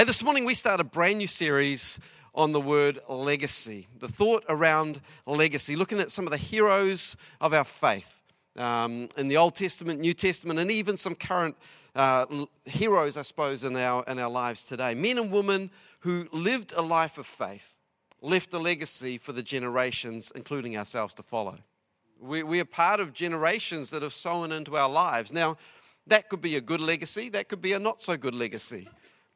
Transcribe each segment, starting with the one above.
Hey, this morning we start a brand new series on the word legacy, the thought around legacy, looking at some of the heroes of our faith um, in the Old Testament, New Testament, and even some current uh, heroes, I suppose, in our, in our lives today. Men and women who lived a life of faith, left a legacy for the generations, including ourselves, to follow. We, we are part of generations that have sown into our lives. Now, that could be a good legacy, that could be a not so good legacy.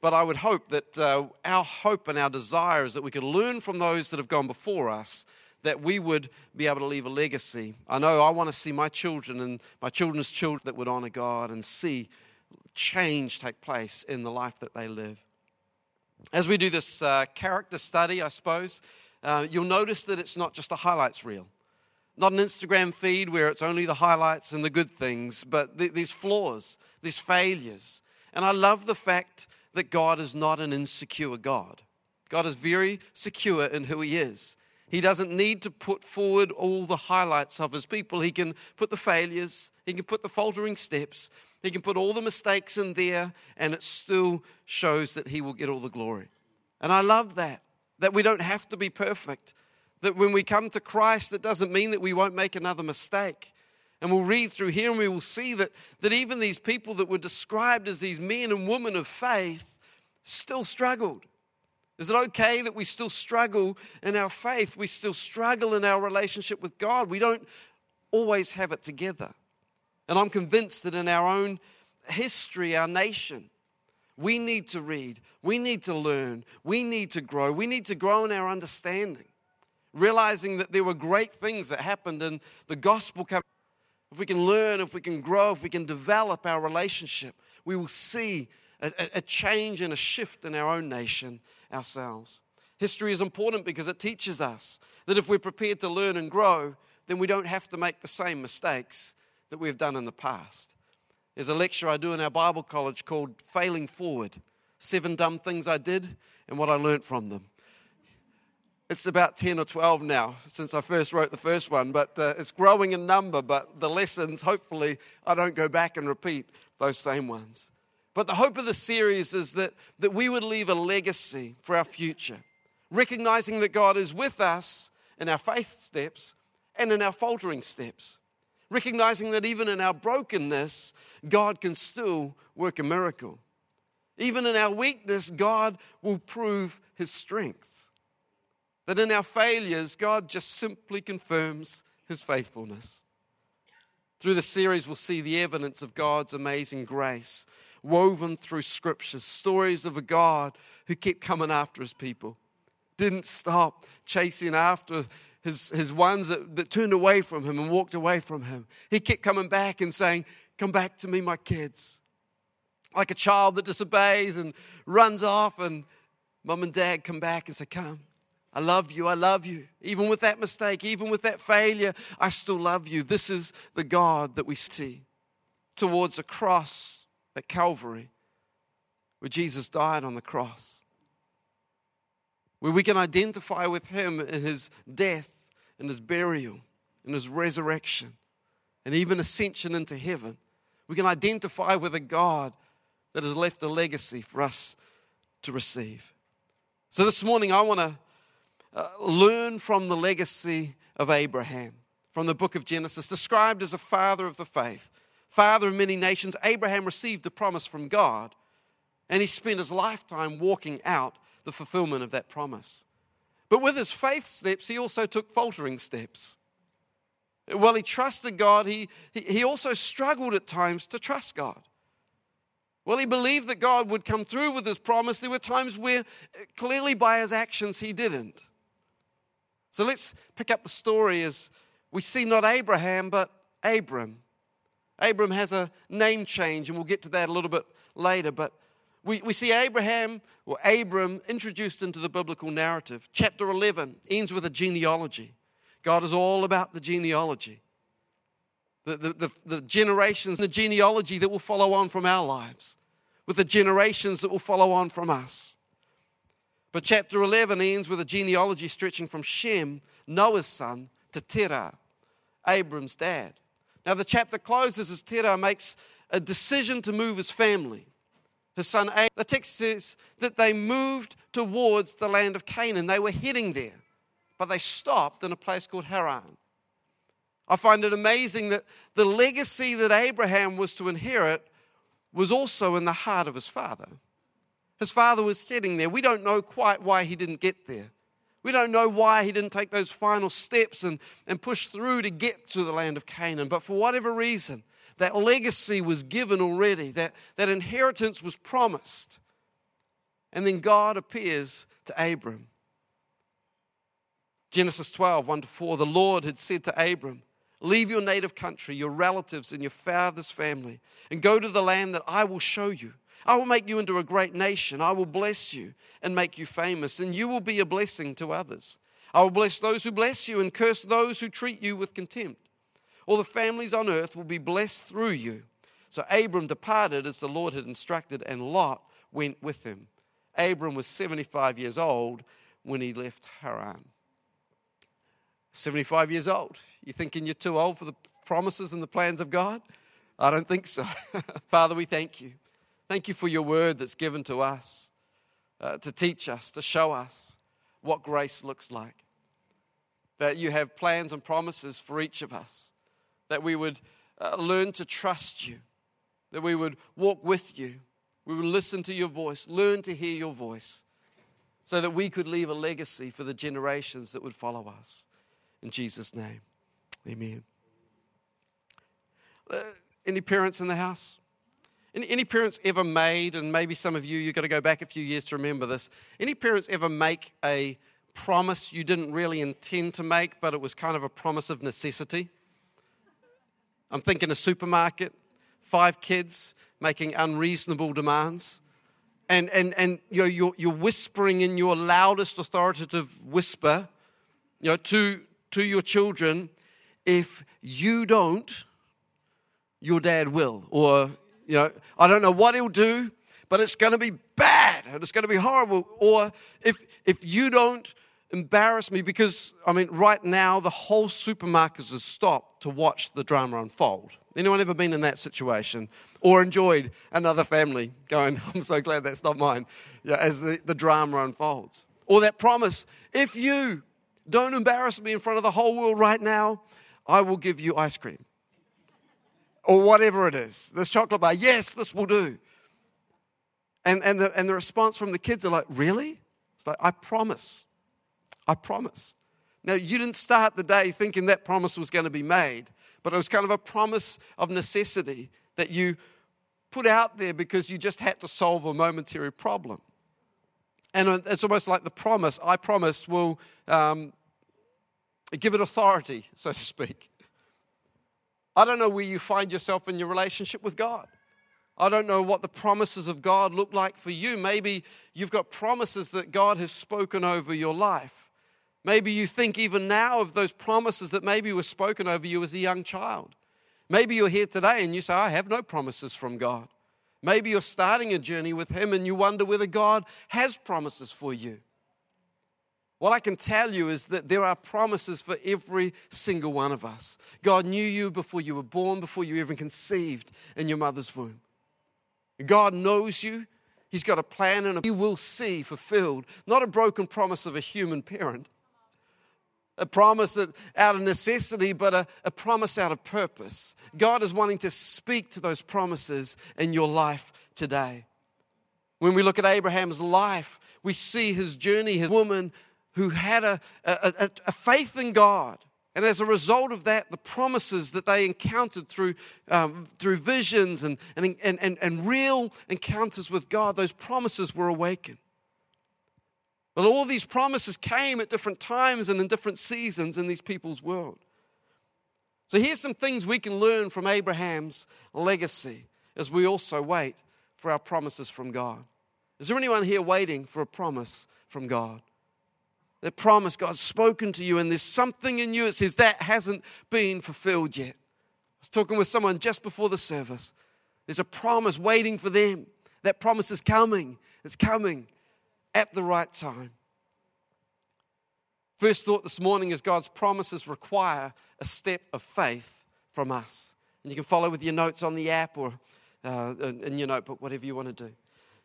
But I would hope that uh, our hope and our desire is that we could learn from those that have gone before us, that we would be able to leave a legacy. I know I want to see my children and my children's children that would honor God and see change take place in the life that they live. As we do this uh, character study, I suppose, uh, you'll notice that it's not just a highlights reel. Not an Instagram feed where it's only the highlights and the good things, but th- these flaws, these failures. And I love the fact that God is not an insecure God. God is very secure in who He is. He doesn't need to put forward all the highlights of His people. He can put the failures, He can put the faltering steps, He can put all the mistakes in there, and it still shows that He will get all the glory. And I love that, that we don't have to be perfect. That when we come to Christ, it doesn't mean that we won't make another mistake. And we'll read through here and we will see that, that even these people that were described as these men and women of faith still struggled. Is it okay that we still struggle in our faith? We still struggle in our relationship with God. We don't always have it together. And I'm convinced that in our own history, our nation, we need to read, we need to learn, we need to grow, we need to grow in our understanding, realizing that there were great things that happened and the gospel came if we can learn, if we can grow, if we can develop our relationship, we will see a, a, change and a shift in our own nation ourselves. History is important because it teaches us that if we're prepared to learn and grow, then we don't have to make the same mistakes that we've done in the past. There's a lecture I do in our Bible college called Failing Forward Seven Dumb Things I Did and What I Learned from Them it's about 10 or 12 now since I first wrote the first one, but uh, it's growing in number. But the lessons, hopefully, I don't go back and repeat those same ones. But the hope of the series is that, that we would leave a legacy for our future, recognizing that God is with us in our faith steps and in our faltering steps, recognizing that even in our brokenness, God can still work a miracle. Even in our weakness, God will prove his strength. That in our failures, God just simply confirms his faithfulness. Through the series, we'll see the evidence of God's amazing grace woven through scriptures, stories of a God who kept coming after his people, didn't stop chasing after his, his ones that, that turned away from him and walked away from him. He kept coming back and saying, Come back to me, my kids. Like a child that disobeys and runs off, and mom and dad come back and say, Come, I love you. I love you. Even with that mistake, even with that failure, I still love you. This is the God that we see towards a cross at Calvary where Jesus died on the cross. Where we can identify with him in his death and his burial and his resurrection and even ascension into heaven. We can identify with a God that has left a legacy for us to receive. So this morning, I want to uh, learn from the legacy of Abraham from the book of Genesis, described as a father of the faith, father of many nations. Abraham received a promise from God, and he spent his lifetime walking out the fulfillment of that promise. But with his faith steps, he also took faltering steps. While he trusted God, he, he also struggled at times to trust God. Well, he believed that God would come through with his promise. There were times where clearly by his actions he didn't. So let's pick up the story as we see not Abraham, but Abram. Abram has a name change, and we'll get to that a little bit later. But we, we see Abraham, or Abram, introduced into the biblical narrative. Chapter 11 ends with a genealogy. God is all about the genealogy, the, the, the, the generations, the genealogy that will follow on from our lives, with the generations that will follow on from us. But chapter 11 ends with a genealogy stretching from Shem, Noah's son, to Terah, Abram's dad. Now, the chapter closes as Terah makes a decision to move his family his son Abram. The text says that they moved towards the land of Canaan. They were heading there, but they stopped in a place called Haran. I find it amazing that the legacy that Abraham was to inherit was also in the heart of his father. His father was heading there. We don't know quite why he didn't get there. We don't know why he didn't take those final steps and, and push through to get to the land of Canaan. But for whatever reason, that legacy was given already, that, that inheritance was promised. And then God appears to Abram. Genesis 12, 1 to 4, the Lord had said to Abram, Leave your native country, your relatives, and your father's family, and go to the land that I will show you. I will make you into a great nation. I will bless you and make you famous, and you will be a blessing to others. I will bless those who bless you and curse those who treat you with contempt. All the families on earth will be blessed through you. So Abram departed as the Lord had instructed, and Lot went with him. Abram was 75 years old when he left Haran. 75 years old. You thinking you're too old for the promises and the plans of God? I don't think so. Father, we thank you. Thank you for your word that's given to us uh, to teach us, to show us what grace looks like. That you have plans and promises for each of us. That we would uh, learn to trust you. That we would walk with you. We would listen to your voice, learn to hear your voice, so that we could leave a legacy for the generations that would follow us. In Jesus' name, amen. Uh, any parents in the house? Any, parents ever made, and maybe some of you, you've got to go back a few years to remember this, any parents ever make a promise you didn't really intend to make, but it was kind of a promise of necessity? I'm thinking a supermarket, five kids making unreasonable demands. And, and, and you know, you're, you're whispering in your loudest authoritative whisper you know, to, to your children if you don't, your dad will. Or, you know, I don't know what he'll do, but it's going to be bad and it's going to be horrible. Or if, if you don't embarrass me, because, I mean, right now the whole supermarket has stopped to watch the drama unfold. Anyone ever been in that situation or enjoyed another family going, I'm so glad that's not mine, yeah, as the, the drama unfolds? Or that promise, if you don't embarrass me in front of the whole world right now. I will give you ice cream. Or whatever it is. This chocolate bar, yes, this will do. And, and, the, and the response from the kids are like, Really? It's like, I promise. I promise. Now, you didn't start the day thinking that promise was going to be made, but it was kind of a promise of necessity that you put out there because you just had to solve a momentary problem. And it's almost like the promise I promise will um, give it authority, so to speak. I don't know where you find yourself in your relationship with God. I don't know what the promises of God look like for you. Maybe you've got promises that God has spoken over your life. Maybe you think even now of those promises that maybe were spoken over you as a young child. Maybe you're here today and you say, I have no promises from God. Maybe you're starting a journey with Him and you wonder whether God has promises for you. What I can tell you is that there are promises for every single one of us. God knew you before you were born, before you even conceived in your mother's womb. God knows you. He's got a plan and you will see fulfilled, not a broken promise of a human parent, a promise that out of necessity, but a, a promise out of purpose. God is wanting to speak to those promises in your life today. When we look at Abraham's life, we see his journey, his woman who had a, a, a, faith in God. And as a result of that, the promises that they encountered through, um, through visions and, and, and, and real encounters with God, those promises were awakened. But all these promises came at different times and in different seasons in these people's world. So here's some things we can learn from Abraham's legacy as we also wait for our promises from God. Is there anyone here waiting for a promise from God? That promise God's spoken to you, and there's something in you that says that hasn't been fulfilled yet. I was talking with someone just before the service. There's a promise waiting for them. That promise is coming. It's coming at the right time. First thought this morning is God's promises require a step of faith from us. And you can follow with your notes on the app or uh, in your notebook, whatever you want to do.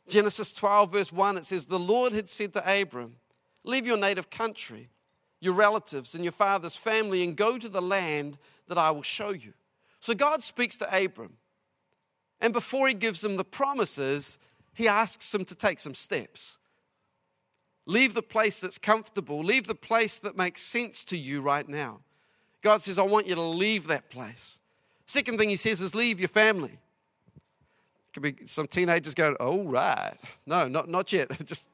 Genesis 12, verse 1, it says, The Lord had said to Abram, Leave your native country, your relatives, and your father's family, and go to the land that I will show you. So God speaks to Abram. And before he gives him the promises, he asks him to take some steps. Leave the place that's comfortable, leave the place that makes sense to you right now. God says, I want you to leave that place. Second thing he says is leave your family. Could be some teenagers going, oh, right. No, not, not yet. Just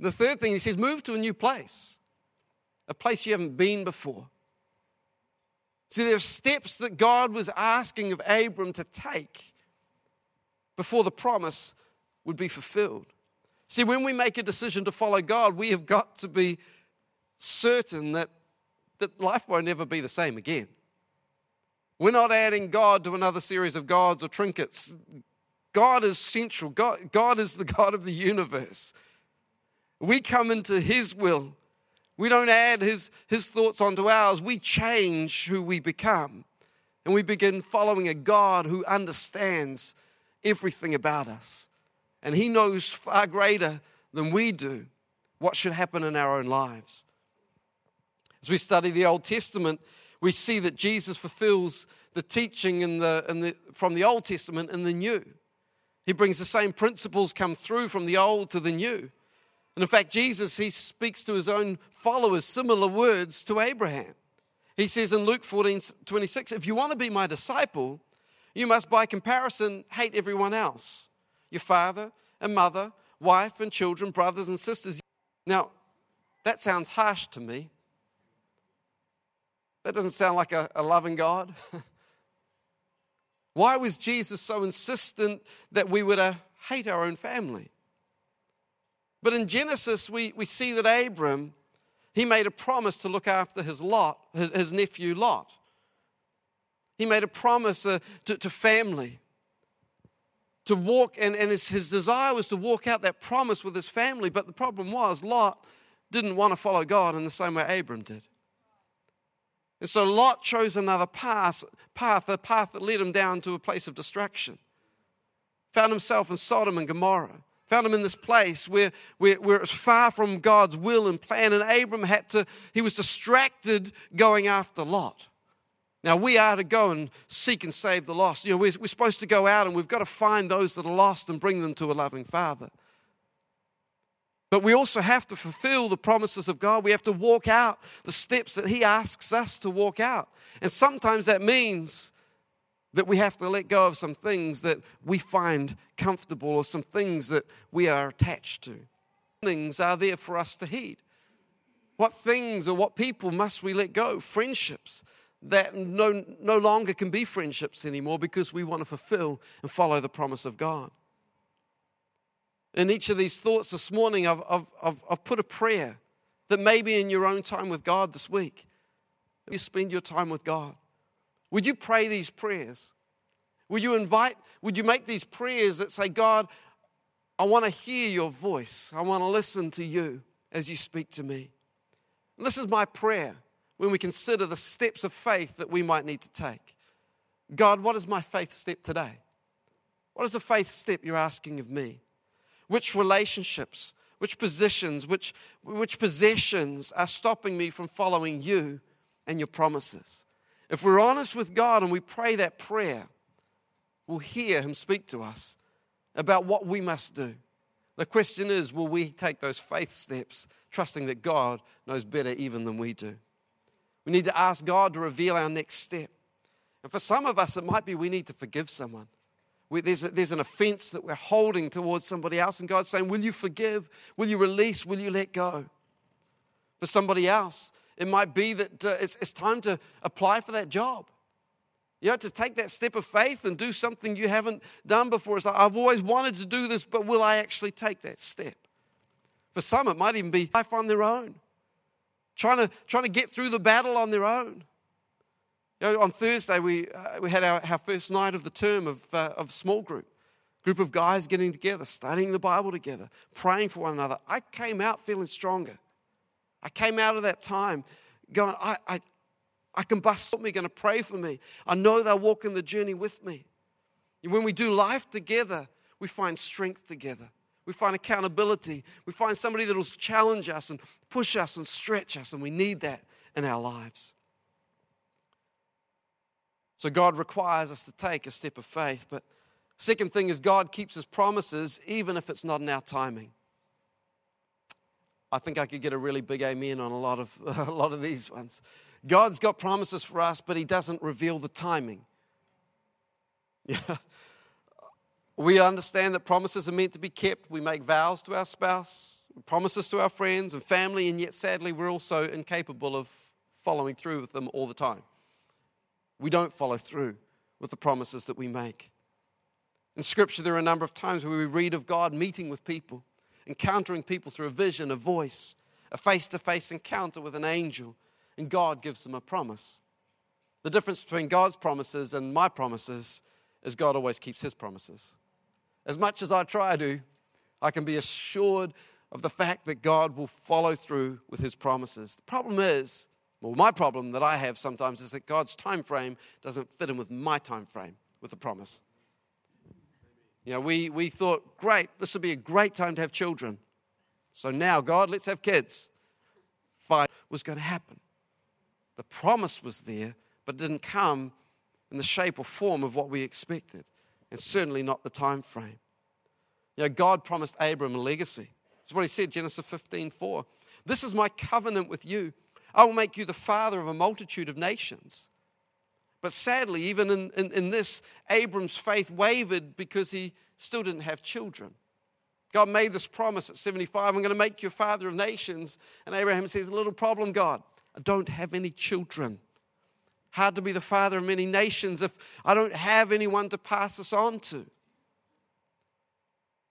the third thing he says, move to a new place, a place you haven't been before. See, there are steps that God was asking of Abram to take before the promise would be fulfilled. See, when we make a decision to follow God, we have got to be certain that, that life won't ever be the same again. We're not adding God to another series of gods or trinkets. God is central, God, God is the God of the universe. We come into His will. We don't add his, his thoughts onto ours. We change who we become. And we begin following a God who understands everything about us. And He knows far greater than we do what should happen in our own lives. As we study the Old Testament, we see that Jesus fulfills the teaching in the, in the, from the Old Testament in the New. He brings the same principles come through from the Old to the New. And in fact, Jesus, he speaks to his own followers similar words to Abraham. He says in Luke 14 26, if you want to be my disciple, you must, by comparison, hate everyone else your father and mother, wife and children, brothers and sisters. Now, that sounds harsh to me. That doesn't sound like a, a loving God. Why was Jesus so insistent that we were to hate our own family? But in Genesis, we, we see that Abram, he made a promise to look after his Lot, his, his nephew Lot. He made a promise uh, to, to family to walk, and, and his, his desire was to walk out that promise with his family. But the problem was, Lot didn't want to follow God in the same way Abram did. And so Lot chose another path, path, a path that led him down to a place of destruction. Found himself in Sodom and Gomorrah found him in this place where, where, where it was far from God's will and plan. And Abram had to, he was distracted going after Lot. Now, we are to go and seek and save the lost. You know, we're, we're supposed to go out and we've got to find those that are lost and bring them to a loving Father. But we also have to fulfill the promises of God. We have to walk out the steps that He asks us to walk out. And sometimes that means that we have to let go of some things that we find comfortable or some things that we are attached to. Things are there for us to heed. What things or what people must we let go? Friendships that no, no longer can be friendships anymore because we want to fulfill and follow the promise of God. In each of these thoughts this morning, I've, I've, I've, I've put a prayer that maybe in your own time with God this week, you spend your time with God. Would you pray these prayers? Would you invite, would you make these prayers that say, God, I want to hear your voice. I want to listen to you as you speak to me. And this is my prayer when we consider the steps of faith that we might need to take. God, what is my faith step today? What is the faith step you're asking of me? Which relationships, which positions, which, which possessions are stopping me from following you and your promises? If we're honest with God and we pray that prayer, we'll hear Him speak to us about what we must do. The question is will we take those faith steps, trusting that God knows better even than we do? We need to ask God to reveal our next step. And for some of us, it might be we need to forgive someone. We, there's, a, there's an offense that we're holding towards somebody else, and God's saying, Will you forgive? Will you release? Will you let go? For somebody else, it might be that uh, it's, it's time to apply for that job. You know, to take that step of faith and do something you haven't done before. It's like, I've always wanted to do this, but will I actually take that step? For some, it might even be life on their own, trying to, trying to get through the battle on their own. You know, on Thursday, we, uh, we had our, our first night of the term of, uh, of small group. Group of guys getting together, studying the Bible together, praying for one another. I came out feeling stronger. I came out of that time going, I, I, I can bust me, going to pray for me. I know they're walking the journey with me. And when we do life together, we find strength together. We find accountability. We find somebody that will challenge us and push us and stretch us, and we need that in our lives. So God requires us to take a step of faith. But second thing is God keeps his promises even if it's not in our timing. I think I could get a really big amen on a lot of a lot of these ones. God's got promises for us, but he doesn't reveal the timing. Yeah. We understand that promises are meant to be kept. We make vows to our spouse, promises to our friends and family, and yet sadly, we're also incapable of following through with them all the time. We don't follow through with the promises that we make. In Scripture, there are a number of times where we read of God meeting with people, encountering people through a vision, a voice, a face to face encounter with an angel, and God gives them a promise. The difference between God's promises and my promises is God always keeps his promises. As much as I try to, I can be assured of the fact that God will follow through with his promises. The problem is, well, my problem that I have sometimes is that God's time frame doesn't fit in with my time frame with the promise. You know, we, we thought, great, this would be a great time to have children. So now, God, let's have kids. Five was going to happen. The promise was there, but it didn't come in the shape or form of what we expected and certainly not the time frame. You know, God promised Abram a legacy. That's what he said, Genesis 15 4. This is my covenant with you. I will make you the father of a multitude of nations. But sadly, even in, in, in this, Abram's faith wavered because he still didn't have children. God made this promise at 75 I'm going to make you father of nations. And Abraham says, A little problem, God. I don't have any children. Hard to be the father of many nations if I don't have anyone to pass this on to.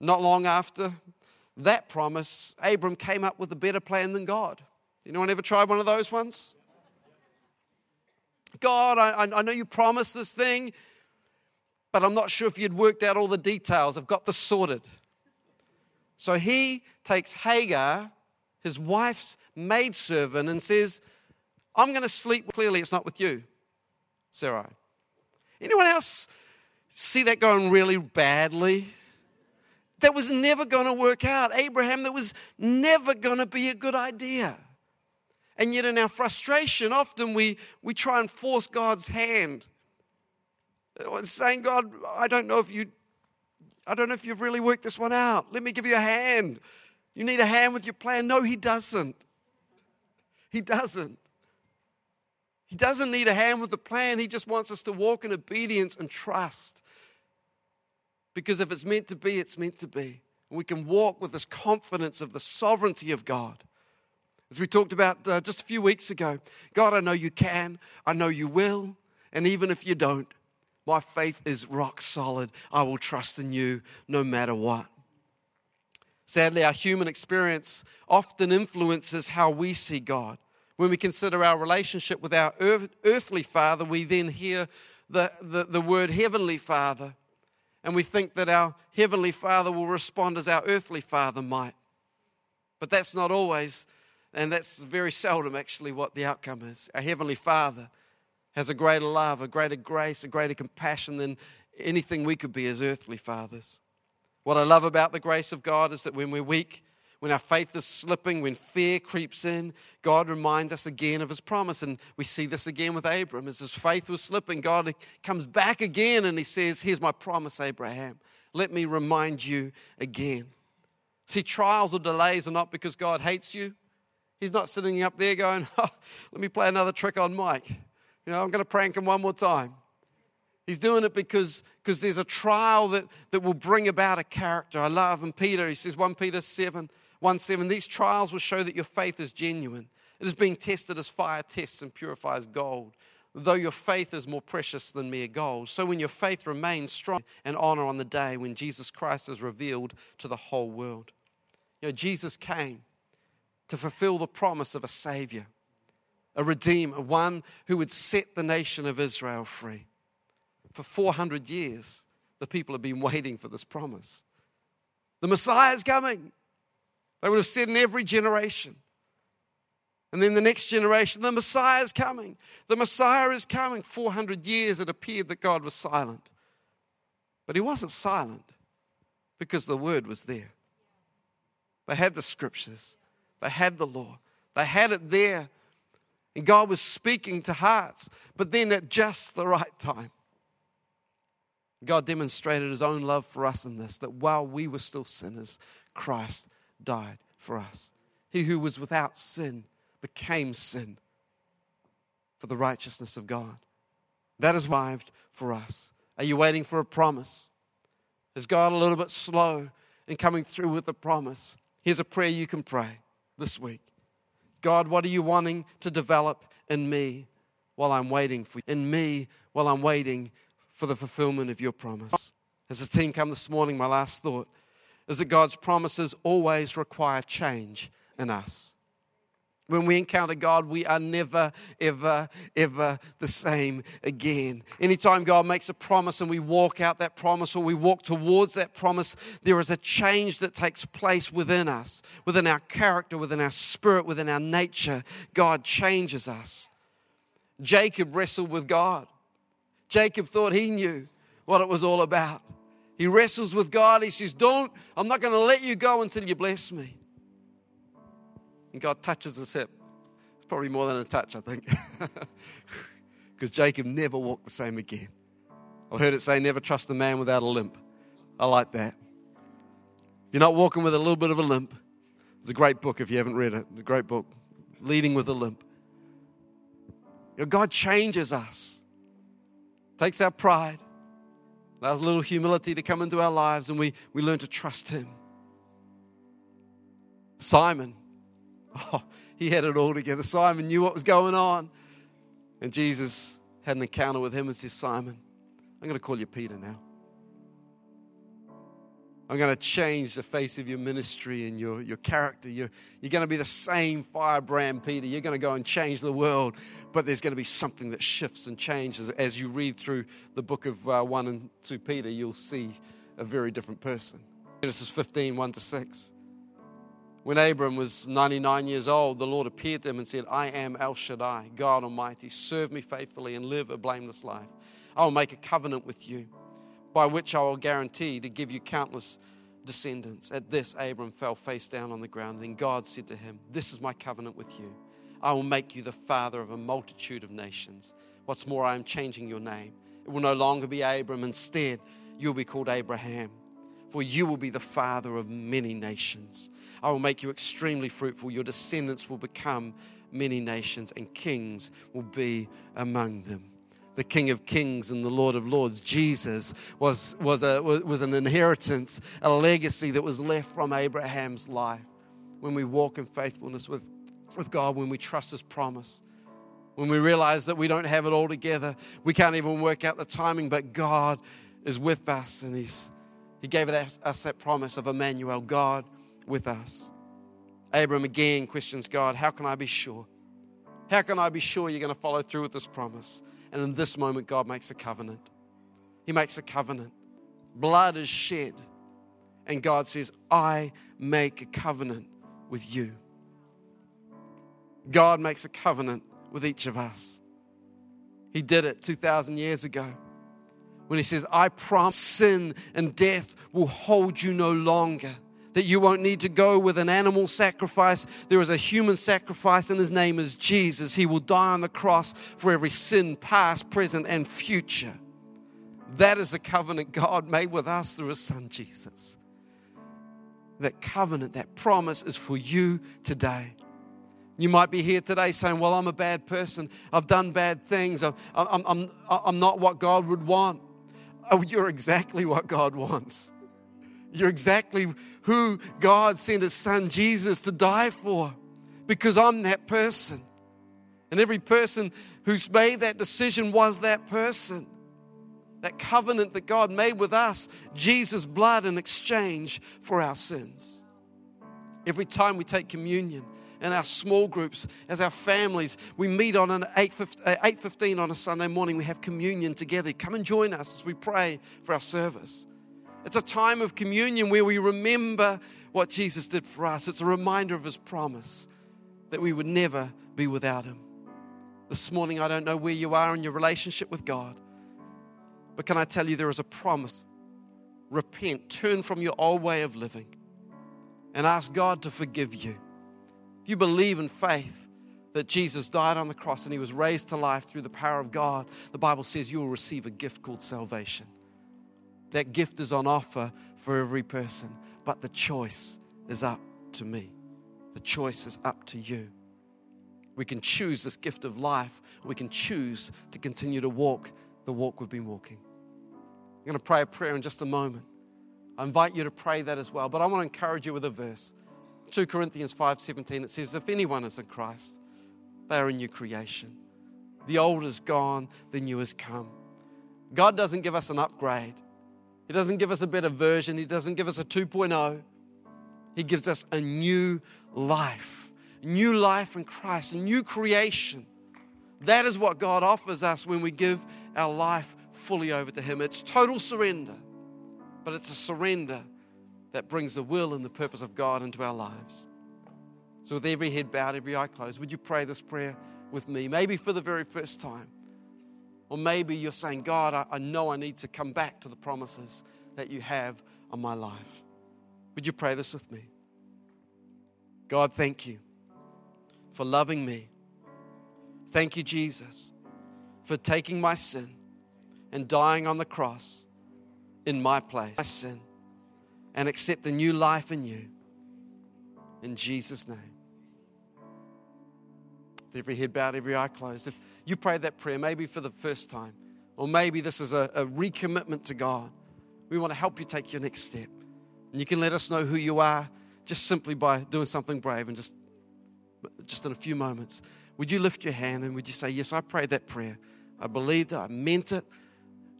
Not long after that promise, Abram came up with a better plan than God. Anyone ever tried one of those ones? God, I, I know you promised this thing, but I'm not sure if you'd worked out all the details. I've got this sorted. So he takes Hagar, his wife's maidservant, and says, I'm going to sleep. Clearly, it's not with you. Sarai. Anyone else see that going really badly? That was never going to work out. Abraham, that was never going to be a good idea. And yet, in our frustration, often we, we try and force God's hand. Saying, God, I don't know if you I don't know if you've really worked this one out. Let me give you a hand. You need a hand with your plan. No, he doesn't. He doesn't. He doesn't need a hand with the plan. He just wants us to walk in obedience and trust. Because if it's meant to be, it's meant to be. And we can walk with this confidence of the sovereignty of God. As we talked about uh, just a few weeks ago, God, I know you can, I know you will, and even if you don't, my faith is rock solid. I will trust in you no matter what. Sadly, our human experience often influences how we see God. When we consider our relationship with our earthly father, we then hear the, the, the word heavenly father. And we think that our heavenly father will respond as our earthly father might. But that's not always, and that's very seldom actually what the outcome is. Our heavenly father has a greater love, a greater grace, a greater compassion than anything we could be as earthly fathers. What I love about the grace of God is that when we're weak, when our faith is slipping, when fear creeps in, God reminds us again of his promise. And we see this again with Abram. As his faith was slipping, God comes back again and he says, Here's my promise, Abraham. Let me remind you again. See, trials or delays are not because God hates you. He's not sitting up there going, oh, Let me play another trick on Mike. You know, I'm going to prank him one more time. He's doing it because, because there's a trial that, that will bring about a character. I love in Peter, he says, 1 Peter 7, 1 7, these trials will show that your faith is genuine. It is being tested as fire tests and purifies gold, though your faith is more precious than mere gold. So when your faith remains strong and honor on the day when Jesus Christ is revealed to the whole world. You know, Jesus came to fulfill the promise of a Savior, a Redeemer, one who would set the nation of Israel free. For 400 years, the people have been waiting for this promise. The Messiah is coming. They would have said in every generation. And then the next generation, the Messiah is coming. The Messiah is coming. 400 years it appeared that God was silent. But he wasn't silent. Because the word was there. They had the scriptures, they had the law, they had it there. And God was speaking to hearts, but then at just the right time. God demonstrated his own love for us in this that while we were still sinners, Christ died for us. He who was without sin became sin for the righteousness of God. That is arrived for us. Are you waiting for a promise? Is God a little bit slow in coming through with the promise? Here's a prayer you can pray this week God, what are you wanting to develop in me while I'm waiting for you? In me while I'm waiting for the fulfillment of your promise. As the team come this morning, my last thought is that God's promises always require change in us. When we encounter God, we are never, ever, ever the same again. Anytime God makes a promise and we walk out that promise or we walk towards that promise, there is a change that takes place within us, within our character, within our spirit, within our nature. God changes us. Jacob wrestled with God. Jacob thought he knew what it was all about. He wrestles with God. He says, Don't, I'm not going to let you go until you bless me. And God touches his hip. It's probably more than a touch, I think. Because Jacob never walked the same again. I heard it say, never trust a man without a limp. I like that. If you're not walking with a little bit of a limp, it's a great book if you haven't read it. It's a great book, Leading with a Limp. You know, God changes us, takes our pride, allows a little humility to come into our lives, and we, we learn to trust Him. Simon, Oh, he had it all together. Simon knew what was going on. And Jesus had an encounter with him and says, Simon, I'm going to call you Peter now. I'm going to change the face of your ministry and your, your character. You're, you're going to be the same firebrand Peter. You're going to go and change the world. But there's going to be something that shifts and changes. As you read through the book of uh, 1 and 2 Peter, you'll see a very different person. Genesis 15, 1 to 6. When Abram was 99 years old, the Lord appeared to him and said, I am El Shaddai, God Almighty. Serve me faithfully and live a blameless life. I will make a covenant with you, by which I will guarantee to give you countless descendants. At this, Abram fell face down on the ground. Then God said to him, This is my covenant with you. I will make you the father of a multitude of nations. What's more, I am changing your name. It will no longer be Abram. Instead, you'll be called Abraham, for you will be the father of many nations. I will make you extremely fruitful. Your descendants will become many nations, and kings will be among them. The King of Kings and the Lord of Lords, Jesus, was, was, a, was an inheritance, a legacy that was left from Abraham's life. When we walk in faithfulness with, with God, when we trust His promise, when we realize that we don't have it all together, we can't even work out the timing, but God is with us and He's, He gave us that promise of Emmanuel, God with us. Abram again questions God, How can I be sure? How can I be sure you're going to follow through with this promise? And in this moment, God makes a covenant. He makes a covenant. Blood is shed. And God says, I make a covenant with you. God makes a covenant with each of us. He did it 2,000 years ago when He says, I promise sin and death will hold you no longer that you won't need to go with an animal sacrifice. There is a human sacrifice, and his name is Jesus. He will die on the cross for every sin, past, present, and future. That is the covenant God made with us through his son Jesus. That covenant, that promise is for you today. You might be here today saying, Well, I'm a bad person. I've done bad things. I'm, I'm, I'm, I'm not what God would want. Oh, you're exactly what God wants. You're exactly who God sent his son Jesus to die for because I'm that person. And every person who's made that decision was that person. That covenant that God made with us, Jesus' blood in exchange for our sins. Every time we take communion in our small groups, as our families, we meet on an 8.15 uh, on a Sunday morning, we have communion together. Come and join us as we pray for our service. It's a time of communion where we remember what Jesus did for us. It's a reminder of his promise that we would never be without him. This morning, I don't know where you are in your relationship with God, but can I tell you there is a promise repent, turn from your old way of living, and ask God to forgive you. You believe in faith that Jesus died on the cross and he was raised to life through the power of God, the Bible says you will receive a gift called salvation. That gift is on offer for every person, but the choice is up to me. The choice is up to you. We can choose this gift of life. We can choose to continue to walk the walk we've been walking. I'm going to pray a prayer in just a moment. I invite you to pray that as well, but I want to encourage you with a verse. 2 Corinthians 5:17 it says if anyone is in Christ they are a new creation. The old is gone, the new has come. God doesn't give us an upgrade. He doesn't give us a better version. He doesn't give us a 2.0. He gives us a new life, new life in Christ, a new creation. That is what God offers us when we give our life fully over to Him. It's total surrender, but it's a surrender that brings the will and the purpose of God into our lives. So, with every head bowed, every eye closed, would you pray this prayer with me? Maybe for the very first time. Or maybe you're saying, God, I, I know I need to come back to the promises that you have on my life. Would you pray this with me? God, thank you for loving me. Thank you, Jesus, for taking my sin and dying on the cross in my place. My sin and accept a new life in you. In Jesus' name. With every head bowed, every eye closed. If you prayed that prayer, maybe for the first time, or maybe this is a, a recommitment to God, we want to help you take your next step. And you can let us know who you are just simply by doing something brave and just, just in a few moments. Would you lift your hand and would you say, Yes, I prayed that prayer. I believed it, I meant it.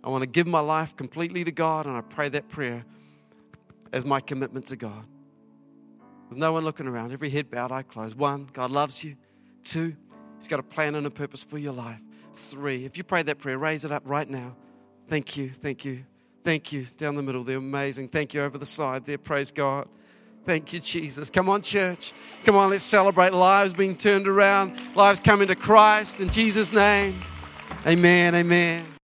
I want to give my life completely to God, and I pray that prayer as my commitment to God. With no one looking around, every head bowed, eye closed. One, God loves you. Two, He's got a plan and a purpose for your life. Three, if you pray that prayer, raise it up right now. Thank you, thank you, thank you. Down the middle, they're amazing. Thank you over the side there, praise God. Thank you, Jesus. Come on, church. Come on, let's celebrate lives being turned around, lives coming to Christ in Jesus' name. Amen, amen.